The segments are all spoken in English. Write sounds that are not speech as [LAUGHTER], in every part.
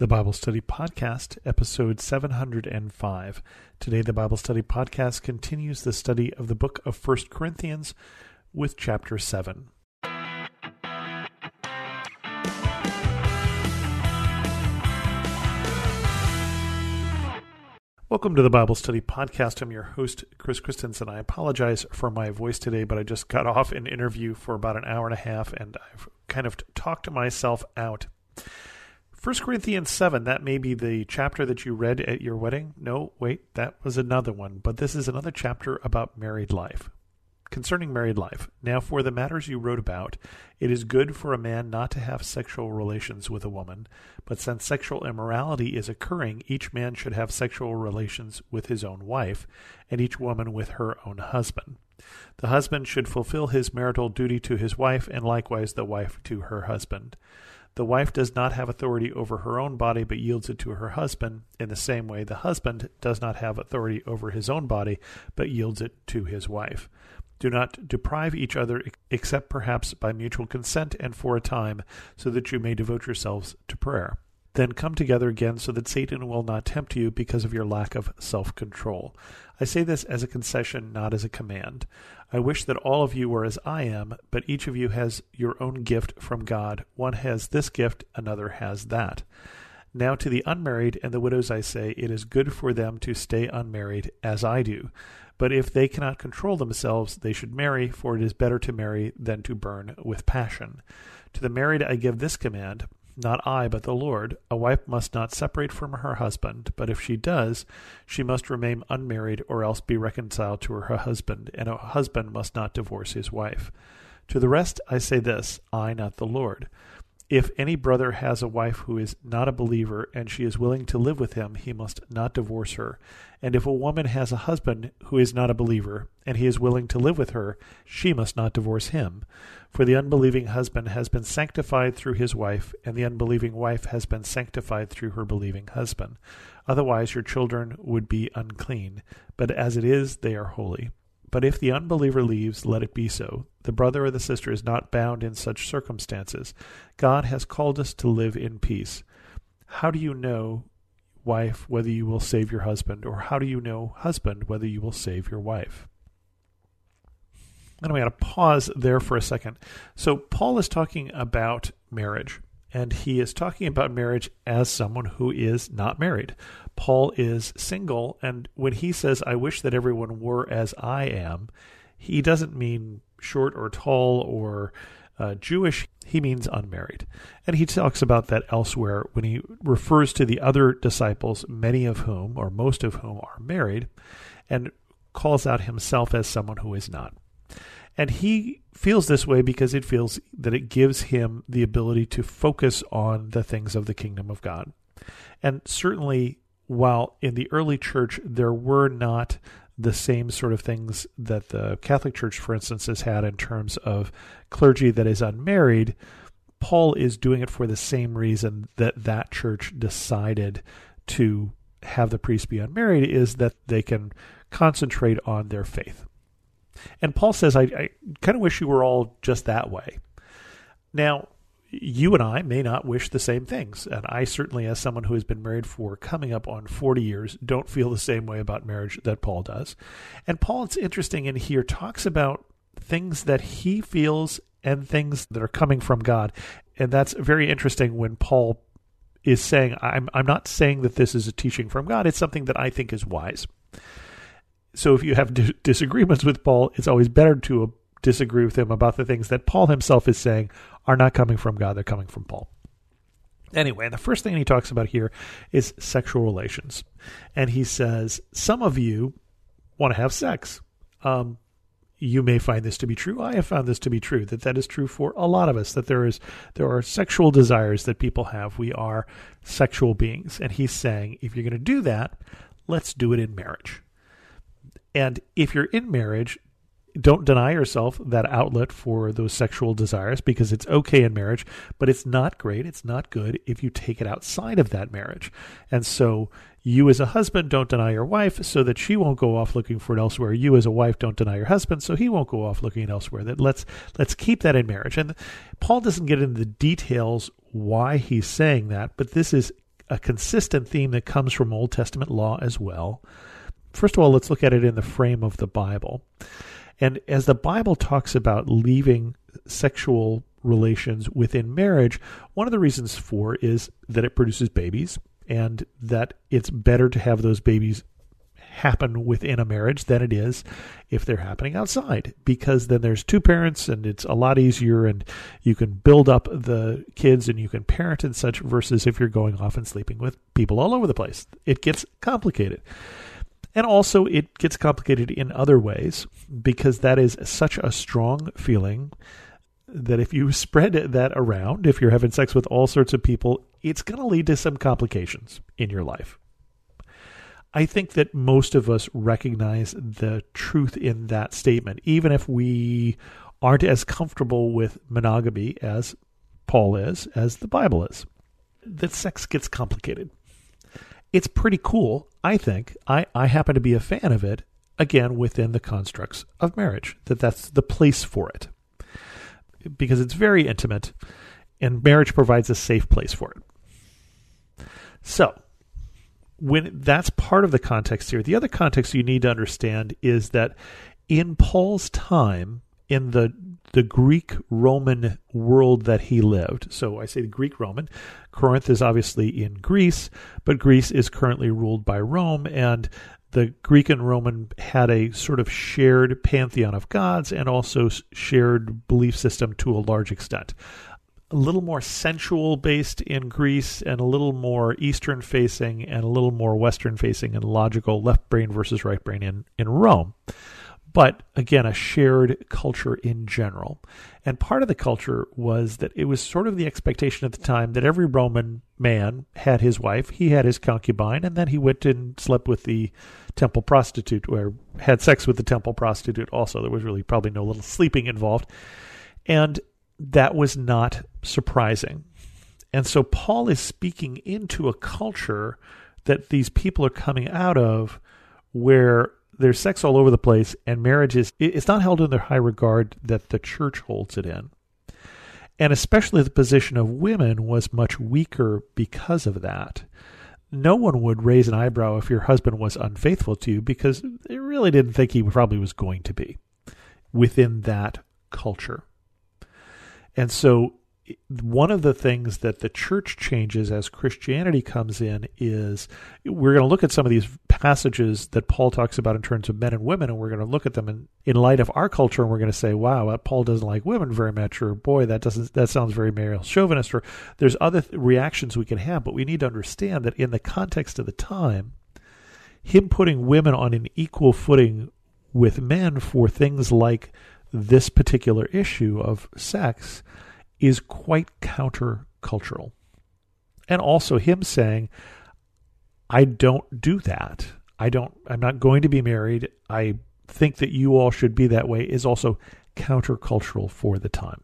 the Bible Study Podcast, episode 705. Today, the Bible Study Podcast continues the study of the book of 1 Corinthians with chapter 7. Welcome to the Bible Study Podcast. I'm your host, Chris Christensen. I apologize for my voice today, but I just got off an interview for about an hour and a half and I've kind of talked myself out. 1 Corinthians 7, that may be the chapter that you read at your wedding. No, wait, that was another one. But this is another chapter about married life. Concerning married life. Now, for the matters you wrote about, it is good for a man not to have sexual relations with a woman, but since sexual immorality is occurring, each man should have sexual relations with his own wife, and each woman with her own husband. The husband should fulfill his marital duty to his wife, and likewise the wife to her husband. The wife does not have authority over her own body, but yields it to her husband. In the same way, the husband does not have authority over his own body, but yields it to his wife. Do not deprive each other, except perhaps by mutual consent and for a time, so that you may devote yourselves to prayer. Then come together again so that Satan will not tempt you because of your lack of self control. I say this as a concession, not as a command. I wish that all of you were as I am, but each of you has your own gift from God. One has this gift, another has that. Now to the unmarried and the widows I say, it is good for them to stay unmarried, as I do. But if they cannot control themselves, they should marry, for it is better to marry than to burn with passion. To the married I give this command not I, but the Lord, a wife must not separate from her husband, but if she does, she must remain unmarried or else be reconciled to her husband, and a husband must not divorce his wife. To the rest I say this I, not the Lord. If any brother has a wife who is not a believer and she is willing to live with him, he must not divorce her. And if a woman has a husband who is not a believer and he is willing to live with her, she must not divorce him. For the unbelieving husband has been sanctified through his wife, and the unbelieving wife has been sanctified through her believing husband. Otherwise, your children would be unclean, but as it is, they are holy. But if the unbeliever leaves, let it be so. The brother or the sister is not bound in such circumstances. God has called us to live in peace. How do you know, wife, whether you will save your husband? Or how do you know, husband, whether you will save your wife? And I'm going to pause there for a second. So, Paul is talking about marriage, and he is talking about marriage as someone who is not married. Paul is single, and when he says, I wish that everyone were as I am, he doesn't mean short or tall or uh, Jewish, he means unmarried. And he talks about that elsewhere when he refers to the other disciples, many of whom, or most of whom, are married, and calls out himself as someone who is not. And he feels this way because it feels that it gives him the ability to focus on the things of the kingdom of God. And certainly while in the early church there were not the same sort of things that the Catholic Church, for instance, has had in terms of clergy that is unmarried, Paul is doing it for the same reason that that church decided to have the priests be unmarried is that they can concentrate on their faith. And Paul says, I, I kind of wish you were all just that way. Now, you and I may not wish the same things. And I certainly, as someone who has been married for coming up on 40 years, don't feel the same way about marriage that Paul does. And Paul, it's interesting in here, talks about things that he feels and things that are coming from God. And that's very interesting when Paul is saying, I'm, I'm not saying that this is a teaching from God, it's something that I think is wise. So if you have disagreements with Paul, it's always better to uh, disagree with him about the things that Paul himself is saying are not coming from God, they're coming from Paul. Anyway, the first thing he talks about here is sexual relations. And he says, Some of you want to have sex. Um, you may find this to be true. I have found this to be true. That that is true for a lot of us. That there is there are sexual desires that people have. We are sexual beings, and he's saying if you're going to do that, let's do it in marriage. And if you're in marriage, don't deny yourself that outlet for those sexual desires because it's okay in marriage, but it's not great, it's not good if you take it outside of that marriage. And so you as a husband don't deny your wife so that she won't go off looking for it elsewhere. You as a wife don't deny your husband so he won't go off looking elsewhere. That let's let's keep that in marriage. And Paul doesn't get into the details why he's saying that, but this is a consistent theme that comes from Old Testament law as well. First of all, let's look at it in the frame of the Bible. And as the Bible talks about leaving sexual relations within marriage, one of the reasons for is that it produces babies and that it's better to have those babies happen within a marriage than it is if they're happening outside. Because then there's two parents and it's a lot easier and you can build up the kids and you can parent and such versus if you're going off and sleeping with people all over the place. It gets complicated and also it gets complicated in other ways because that is such a strong feeling that if you [LAUGHS] spread that around if you're having sex with all sorts of people it's going to lead to some complications in your life I think that most of us recognize the truth in that statement, even if we aren't as comfortable with monogamy as Paul is, as the Bible is. That sex gets complicated. It's pretty cool, I think. I, I happen to be a fan of it, again, within the constructs of marriage, that that's the place for it. Because it's very intimate, and marriage provides a safe place for it. So, when that's part of the context here. The other context you need to understand is that in Paul's time, in the the Greek Roman world that he lived. So I say the Greek Roman. Corinth is obviously in Greece, but Greece is currently ruled by Rome, and the Greek and Roman had a sort of shared pantheon of gods and also shared belief system to a large extent a little more sensual based in Greece and a little more Eastern facing and a little more Western facing and logical left brain versus right brain in, in Rome. But again, a shared culture in general. And part of the culture was that it was sort of the expectation at the time that every Roman man had his wife, he had his concubine, and then he went and slept with the temple prostitute or had sex with the temple prostitute also. There was really probably no little sleeping involved. And that was not surprising. And so Paul is speaking into a culture that these people are coming out of where there's sex all over the place and marriage is it's not held in the high regard that the church holds it in. And especially the position of women was much weaker because of that. No one would raise an eyebrow if your husband was unfaithful to you because they really didn't think he probably was going to be within that culture. And so one of the things that the church changes as Christianity comes in is we're going to look at some of these passages that Paul talks about in terms of men and women, and we're going to look at them in, in light of our culture, and we're going to say, wow, uh, Paul doesn't like women very much, or boy, that doesn't that sounds very male chauvinist, or there's other th- reactions we can have, but we need to understand that in the context of the time, him putting women on an equal footing with men for things like this particular issue of sex is quite countercultural. And also him saying, I don't do that. I don't I'm not going to be married. I think that you all should be that way is also countercultural for the time.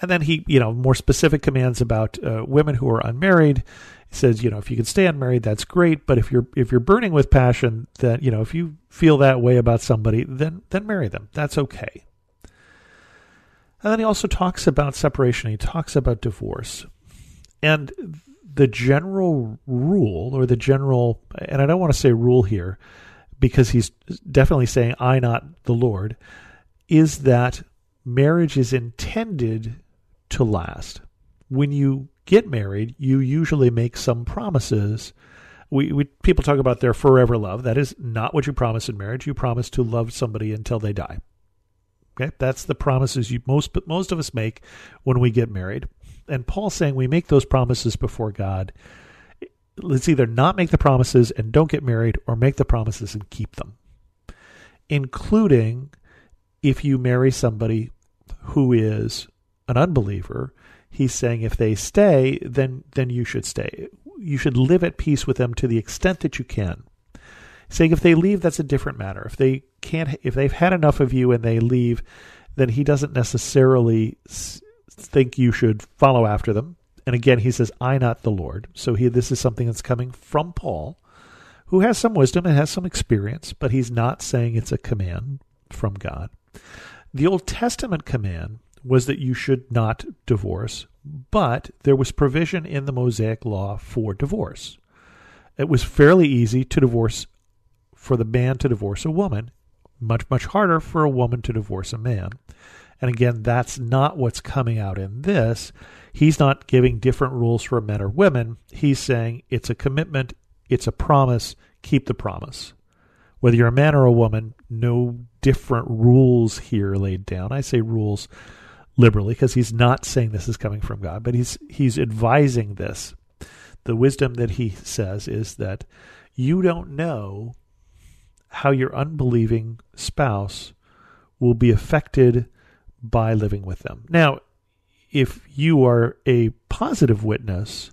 And then he, you know, more specific commands about uh, women who are unmarried says, you know, if you can stay unmarried, that's great. But if you're if you're burning with passion, that you know, if you feel that way about somebody, then then marry them. That's okay. And then he also talks about separation. He talks about divorce, and the general rule, or the general, and I don't want to say rule here, because he's definitely saying I, not the Lord, is that marriage is intended to last. When you get married, you usually make some promises. We, we people talk about their forever love. That is not what you promise in marriage. You promise to love somebody until they die. Okay, that's the promises you most but most of us make when we get married. And Paul's saying we make those promises before God. Let's either not make the promises and don't get married, or make the promises and keep them, including if you marry somebody who is an unbeliever he's saying if they stay, then then you should stay. You should live at peace with them to the extent that you can. Saying if they leave, that's a different matter. If they can't, if they've had enough of you and they leave, then he doesn't necessarily think you should follow after them. And again, he says, "I, not the Lord." So he, this is something that's coming from Paul, who has some wisdom and has some experience, but he's not saying it's a command from God. The Old Testament command was that you should not divorce, but there was provision in the Mosaic law for divorce. It was fairly easy to divorce for the man to divorce a woman, much, much harder for a woman to divorce a man. And again, that's not what's coming out in this. He's not giving different rules for men or women. He's saying it's a commitment, it's a promise, keep the promise. Whether you're a man or a woman, no different rules here laid down. I say rules liberally because he's not saying this is coming from God, but he's he's advising this. The wisdom that he says is that you don't know how your unbelieving spouse will be affected by living with them. Now, if you are a positive witness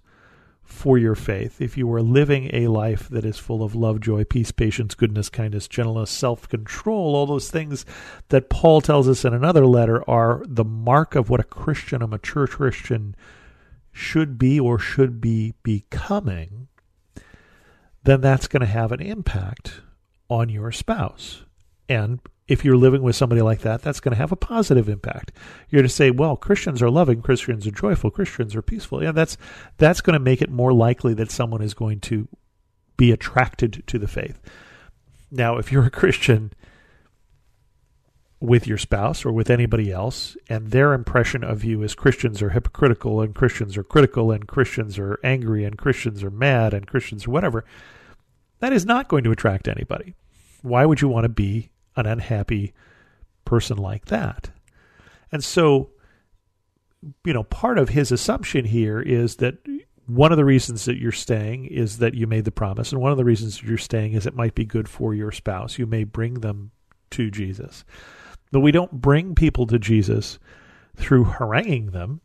for your faith, if you are living a life that is full of love, joy, peace, patience, goodness, kindness, gentleness, self control, all those things that Paul tells us in another letter are the mark of what a Christian, a mature Christian, should be or should be becoming, then that's going to have an impact on your spouse. And if you're living with somebody like that, that's going to have a positive impact. You're to say, well, Christians are loving, Christians are joyful, Christians are peaceful. Yeah, that's that's going to make it more likely that someone is going to be attracted to the faith. Now, if you're a Christian with your spouse or with anybody else, and their impression of you is Christians are hypocritical and Christians are critical and Christians are angry and Christians are mad and Christians are whatever, that is not going to attract anybody. Why would you want to be an unhappy person like that. And so, you know, part of his assumption here is that one of the reasons that you're staying is that you made the promise, and one of the reasons you're staying is it might be good for your spouse. You may bring them to Jesus. But we don't bring people to Jesus through haranguing them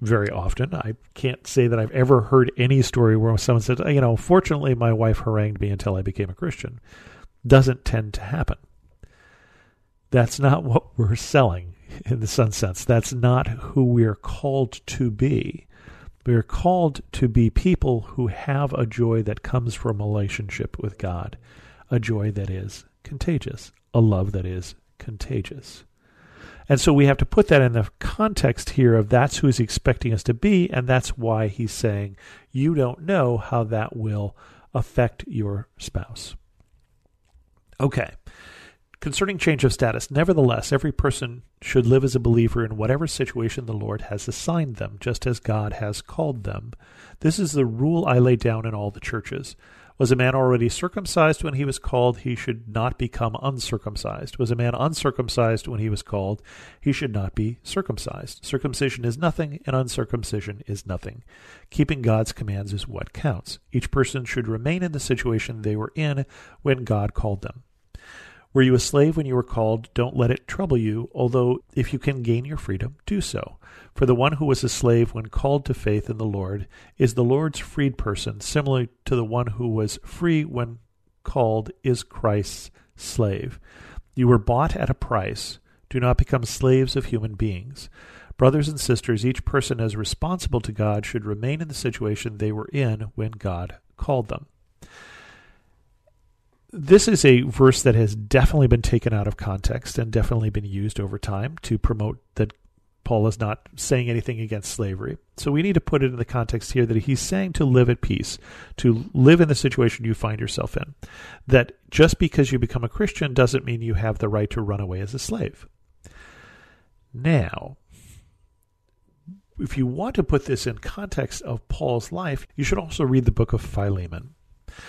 very often. I can't say that I've ever heard any story where someone said, you know, fortunately my wife harangued me until I became a Christian. Doesn't tend to happen. That's not what we're selling in the sun sense. That's not who we are called to be. We are called to be people who have a joy that comes from a relationship with God, a joy that is contagious, a love that is contagious. And so we have to put that in the context here of that's who he's expecting us to be, and that's why he's saying you don't know how that will affect your spouse. Okay. Concerning change of status, nevertheless, every person should live as a believer in whatever situation the Lord has assigned them, just as God has called them. This is the rule I lay down in all the churches. Was a man already circumcised when he was called? He should not become uncircumcised. Was a man uncircumcised when he was called? He should not be circumcised. Circumcision is nothing, and uncircumcision is nothing. Keeping God's commands is what counts. Each person should remain in the situation they were in when God called them. Were you a slave when you were called? Don't let it trouble you, although if you can gain your freedom, do so. For the one who was a slave when called to faith in the Lord is the Lord's freed person, similar to the one who was free when called is Christ's slave. You were bought at a price. Do not become slaves of human beings. Brothers and sisters, each person as responsible to God should remain in the situation they were in when God called them this is a verse that has definitely been taken out of context and definitely been used over time to promote that Paul is not saying anything against slavery. So we need to put it in the context here that he's saying to live at peace, to live in the situation you find yourself in. That just because you become a Christian doesn't mean you have the right to run away as a slave. Now, if you want to put this in context of Paul's life, you should also read the book of Philemon.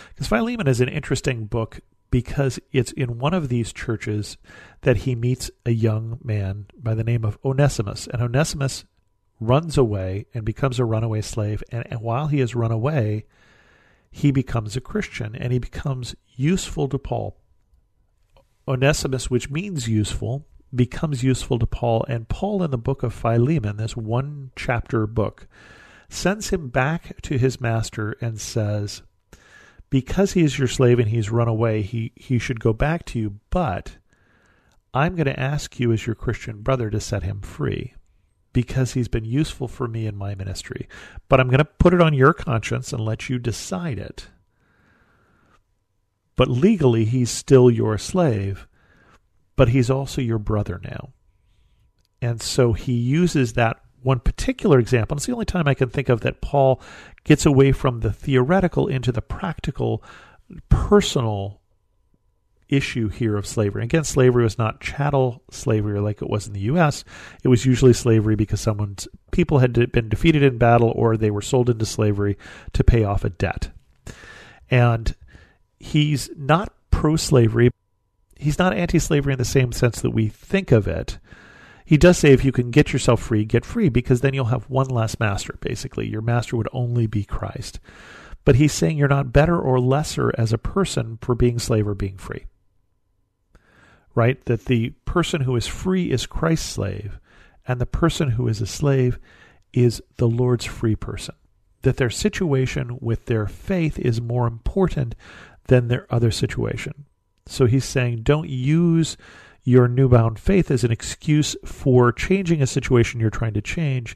Because Philemon is an interesting book because it's in one of these churches that he meets a young man by the name of Onesimus. And Onesimus runs away and becomes a runaway slave. And, and while he has run away, he becomes a Christian and he becomes useful to Paul. Onesimus, which means useful, becomes useful to Paul. And Paul, in the book of Philemon, this one chapter book, sends him back to his master and says, because he is your slave and he's run away, he, he should go back to you, but I'm going to ask you as your Christian brother to set him free because he's been useful for me in my ministry. But I'm going to put it on your conscience and let you decide it. But legally, he's still your slave, but he's also your brother now. And so he uses that one particular example. It's the only time I can think of that Paul gets away from the theoretical into the practical, personal issue here of slavery. Again, slavery was not chattel slavery like it was in the U.S. It was usually slavery because someone's people had been defeated in battle or they were sold into slavery to pay off a debt. And he's not pro-slavery. He's not anti-slavery in the same sense that we think of it. He does say if you can get yourself free, get free, because then you'll have one less master, basically. Your master would only be Christ. But he's saying you're not better or lesser as a person for being slave or being free right? That the person who is free is Christ's slave, and the person who is a slave is the Lord's free person. That their situation with their faith is more important than their other situation. So he's saying, don't use your newbound faith as an excuse for changing a situation you're trying to change.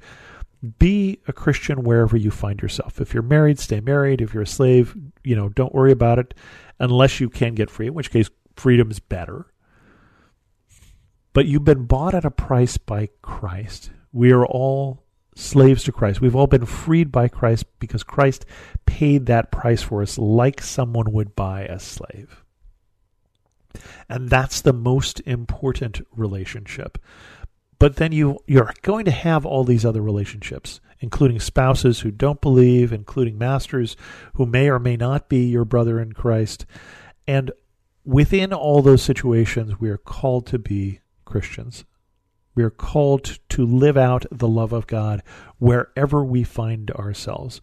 Be a Christian wherever you find yourself. If you're married, stay married. If you're a slave, you know, don't worry about it unless you can get free, in which case freedom is better. But you've been bought at a price by Christ. We are all slaves to Christ. We've all been freed by Christ because Christ paid that price for us like someone would buy a slave. And that's the most important relationship. But then you you're going to have all these other relationships, including spouses who don't believe, including masters who may or may not be your brother in Christ. And within all those situations, we are called to be Christians. We are called to live out the love of God wherever we find ourselves.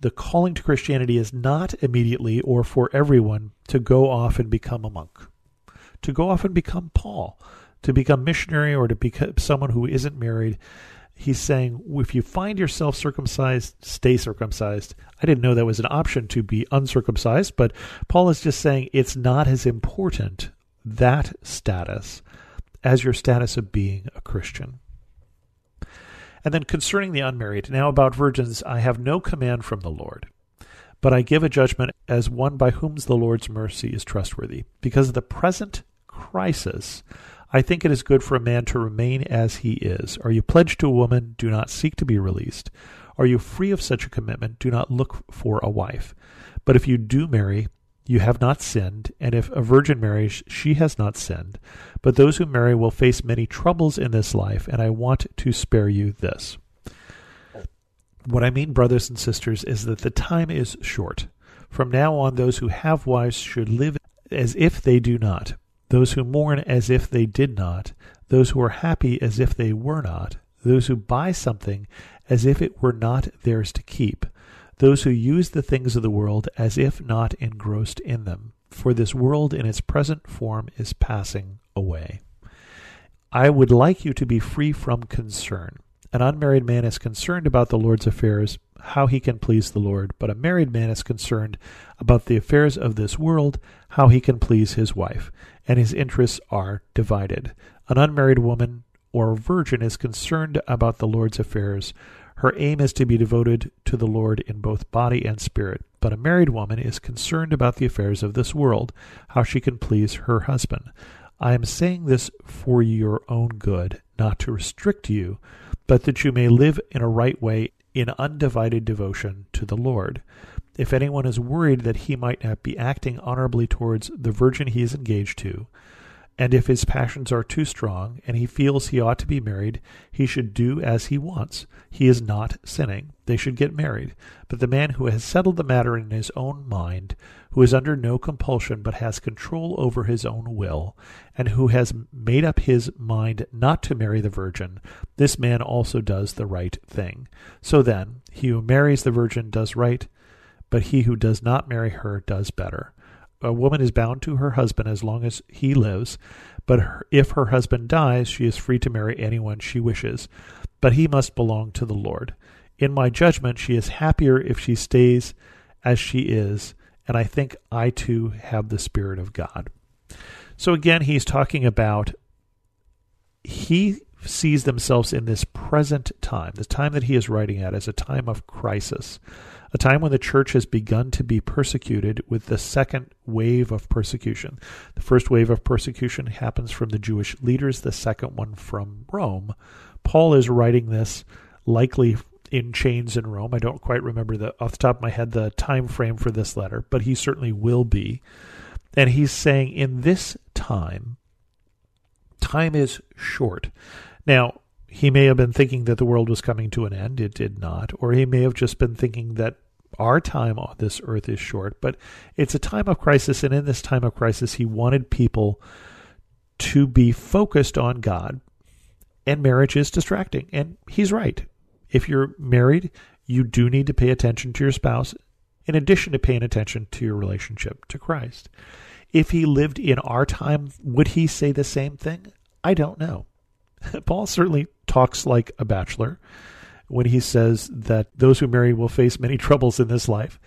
The calling to Christianity is not immediately or for everyone to go off and become a monk, to go off and become Paul, to become missionary or to become someone who isn't married. He's saying if you find yourself circumcised, stay circumcised. I didn't know that was an option to be uncircumcised, but Paul is just saying it's not as important, that status, as your status of being a Christian. And then concerning the unmarried, now about virgins, I have no command from the Lord, but I give a judgment as one by whom the Lord's mercy is trustworthy. Because of the present crisis, I think it is good for a man to remain as he is. Are you pledged to a woman? Do not seek to be released. Are you free of such a commitment? Do not look for a wife. But if you do marry, you have not sinned, and if a virgin marries, she has not sinned. But those who marry will face many troubles in this life, and I want to spare you this. What I mean, brothers and sisters, is that the time is short. From now on, those who have wives should live as if they do not, those who mourn as if they did not, those who are happy as if they were not, those who buy something as if it were not theirs to keep those who use the things of the world as if not engrossed in them, for this world in its present form is passing away. I would like you to be free from concern. An unmarried man is concerned about the Lord's affairs, how he can please the Lord, but a married man is concerned about the affairs of this world, how he can please his wife, and his interests are divided. An unmarried woman or virgin is concerned about the Lord's affairs, her aim is to be devoted to the Lord in both body and spirit. But a married woman is concerned about the affairs of this world, how she can please her husband. I am saying this for your own good, not to restrict you, but that you may live in a right way in undivided devotion to the Lord. If anyone is worried that he might not be acting honorably towards the virgin he is engaged to, and if his passions are too strong, and he feels he ought to be married, he should do as he wants. He is not sinning. They should get married. But the man who has settled the matter in his own mind, who is under no compulsion but has control over his own will, and who has made up his mind not to marry the virgin, this man also does the right thing. So then, he who marries the virgin does right, but he who does not marry her does better a woman is bound to her husband as long as he lives, but her, if her husband dies, she is free to marry anyone she wishes, but he must belong to the Lord. In my judgment, she is happier if she stays as she is, and I think I too have the Spirit of God. So again, he's talking about he sees themselves in this present time, the time that he is writing at, as a time of crisis a time when the church has begun to be persecuted with the second wave of persecution. The first wave of persecution happens from the Jewish leaders, the second one from Rome. Paul is writing this likely in chains in Rome. I don't quite remember the off the top of my head the time frame for this letter, but he certainly will be. And he's saying in this time, time is short. Now, he may have been thinking that the world was coming to an end. It did not. Or he may have just been thinking that our time on this earth is short. But it's a time of crisis. And in this time of crisis, he wanted people to be focused on God. And marriage is distracting. And he's right. If you're married, you do need to pay attention to your spouse in addition to paying attention to your relationship to Christ. If he lived in our time, would he say the same thing? I don't know. [LAUGHS] Paul certainly talks like a bachelor when he says that those who marry will face many [LAUGHS] troubles in this life.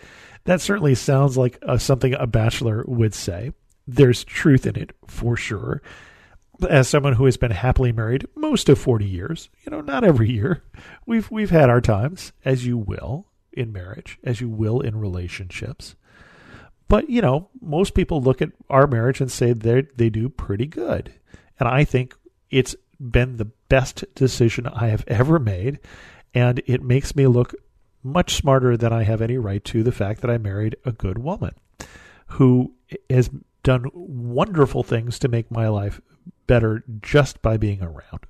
That certainly sounds like uh, something a bachelor would say. There's truth in it for sure. As someone who has been happily married most of 40 years, you know, not every year, we've we've had our times, as you will in marriage, as you will in relationships. But you know, most people look at our marriage and say they they do pretty good, and I think it's been the best decision I have ever made. And it makes me look much smarter than I have any right to the fact that I married a good woman who has done wonderful things to make my life better just by being around.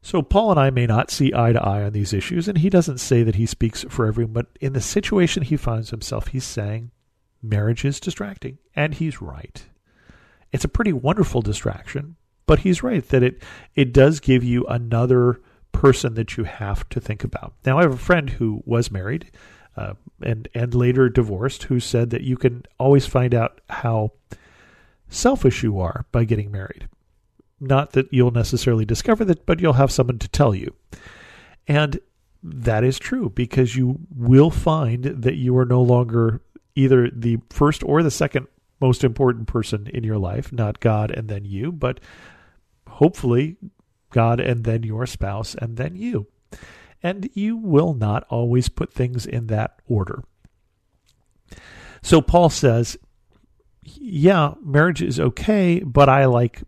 So, Paul and I may not see eye to eye on these issues, and he doesn't say that he speaks for everyone, but in the situation he finds himself, he's saying marriage is distracting, and he's right. It's a pretty wonderful distraction, but he's right that it it does give you another person that you have to think about. Now, I have a friend who was married uh, and and later divorced, who said that you can always find out how selfish you are by getting married. Not that you'll necessarily discover that, but you'll have someone to tell you. And that is true because you will find that you are no longer either the first or the second most important person in your life, not God and then you, but hopefully God and then your spouse and then you. And you will not always put things in that order. So Paul says, yeah, marriage is okay, but I like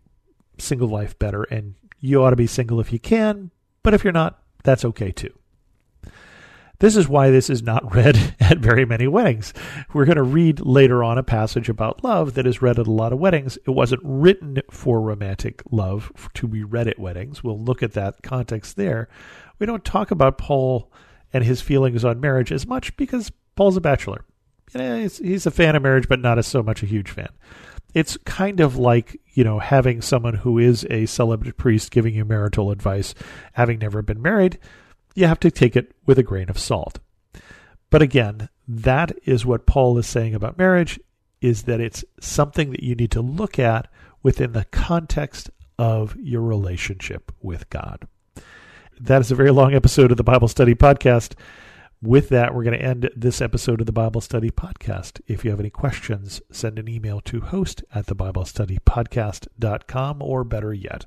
single life better. And you ought to be single if you can, but if you're not, that's okay too. This is why this is not [LAUGHS] read at very many weddings. We're going to read later on a passage about love that is read at a lot of weddings. It wasn't written for romantic love to be read at weddings. We'll look at that context there. We don't talk about Paul and his feelings on marriage as much because Paul's a bachelor. You know, he's, he's a fan of marriage, but not as so much a huge fan. It's kind of like, you know, having someone who is a celibate priest giving you marital advice, having never been married you have to take it with a grain of salt. But again, that is what Paul is saying about marriage is that it's something that you need to look at within the context of your relationship with God. That is a very long episode of the Bible Study Podcast. With that, we're going to end this episode of the Bible Study Podcast. If you have any questions, send an email to host at thebiblestudypodcast.com or better yet,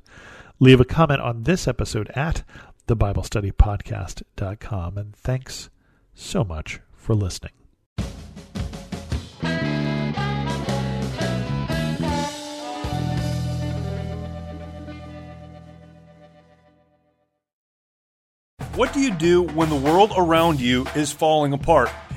leave a comment on this episode at thebiblestudypodcast.com. And thanks so much for listening. What do you do when the world around you is falling apart?